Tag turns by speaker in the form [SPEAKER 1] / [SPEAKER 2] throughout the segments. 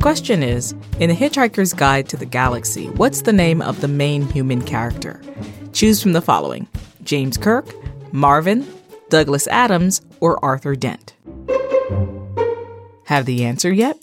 [SPEAKER 1] question is In The Hitchhiker's Guide to the Galaxy, what's the name of the main human character? Choose from the following James Kirk, Marvin, Douglas Adams, or Arthur Dent. Have the answer yet?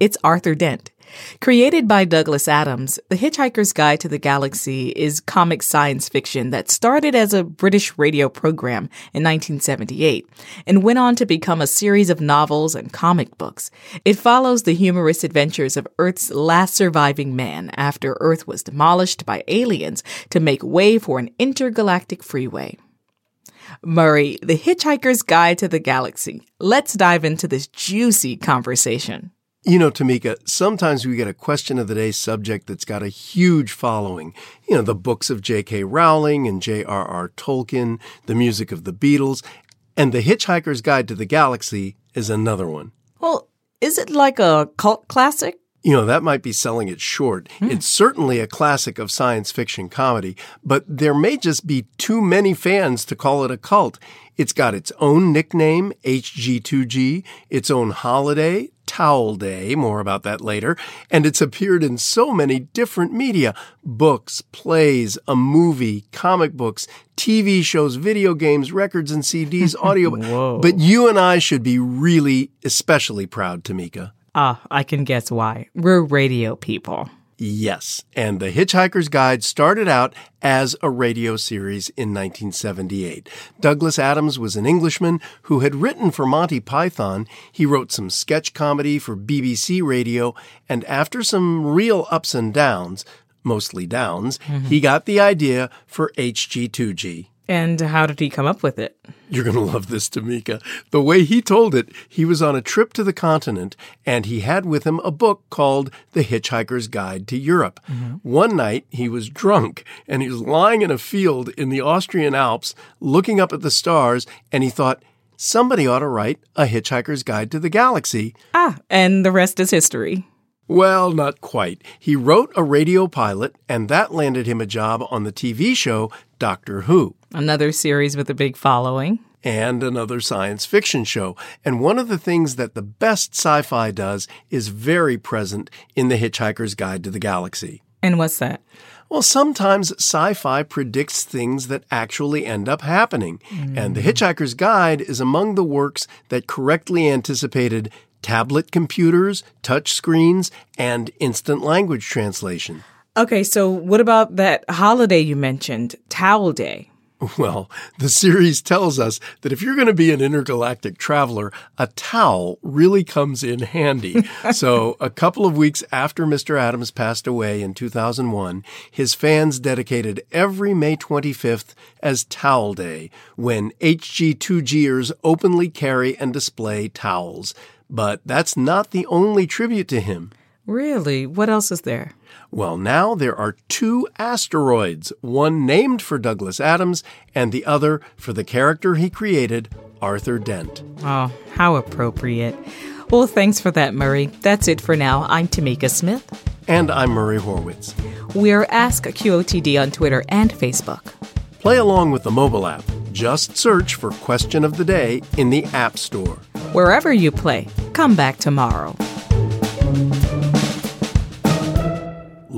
[SPEAKER 1] It's Arthur Dent. Created by Douglas Adams, The Hitchhiker's Guide to the Galaxy is comic science fiction that started as a British radio program in 1978 and went on to become a series of novels and comic books. It follows the humorous adventures of Earth's last surviving man after Earth was demolished by aliens to make way for an intergalactic freeway. Murray, The Hitchhiker's Guide to the Galaxy. Let's dive into this juicy conversation.
[SPEAKER 2] You know, Tamika, sometimes we get a question of the day subject that's got a huge following. You know, the books of J.K. Rowling and J.R.R. Tolkien, the music of the Beatles, and The Hitchhiker's Guide to the Galaxy is another one.
[SPEAKER 1] Well, is it like a cult classic?
[SPEAKER 2] You know, that might be selling it short. Hmm. It's certainly a classic of science fiction comedy, but there may just be too many fans to call it a cult. It's got its own nickname, HG2G, its own holiday, Towel Day, more about that later, and it's appeared in so many different media books, plays, a movie, comic books, TV shows, video games, records and CDs, audio. but you and I should be really especially proud, Tamika.
[SPEAKER 1] Ah, I can guess why. We're radio people.
[SPEAKER 2] Yes, and The Hitchhiker's Guide started out as a radio series in 1978. Douglas Adams was an Englishman who had written for Monty Python. He wrote some sketch comedy for BBC Radio, and after some real ups and downs, mostly downs, mm-hmm. he got the idea for HG2G.
[SPEAKER 1] And how did he come up with it?
[SPEAKER 2] You're going to love this, Tamika. The way he told it, he was on a trip to the continent and he had with him a book called The Hitchhiker's Guide to Europe. Mm-hmm. One night he was drunk and he was lying in a field in the Austrian Alps looking up at the stars and he thought, somebody ought to write A Hitchhiker's Guide to the Galaxy.
[SPEAKER 1] Ah, and the rest is history.
[SPEAKER 2] Well, not quite. He wrote a radio pilot, and that landed him a job on the TV show Doctor Who.
[SPEAKER 1] Another series with a big following.
[SPEAKER 2] And another science fiction show. And one of the things that the best sci fi does is very present in The Hitchhiker's Guide to the Galaxy.
[SPEAKER 1] And what's that?
[SPEAKER 2] Well, sometimes sci fi predicts things that actually end up happening. Mm. And The Hitchhiker's Guide is among the works that correctly anticipated tablet computers, touch screens, and instant language translation.
[SPEAKER 1] Okay, so what about that holiday you mentioned, Towel Day?
[SPEAKER 2] Well, the series tells us that if you're going to be an intergalactic traveler, a towel really comes in handy. so, a couple of weeks after Mr. Adams passed away in 2001, his fans dedicated every May 25th as Towel Day, when HG2Gers openly carry and display towels. But that's not the only tribute to him.
[SPEAKER 1] Really? What else is there?
[SPEAKER 2] Well, now there are two asteroids, one named for Douglas Adams and the other for the character he created, Arthur Dent.
[SPEAKER 1] Oh, how appropriate. Well, thanks for that, Murray. That's it for now. I'm Tamika Smith.
[SPEAKER 2] And I'm Murray Horwitz.
[SPEAKER 1] We're Ask QOTD on Twitter and Facebook.
[SPEAKER 2] Play along with the mobile app. Just search for Question of the Day in the App Store.
[SPEAKER 1] Wherever you play, come back tomorrow.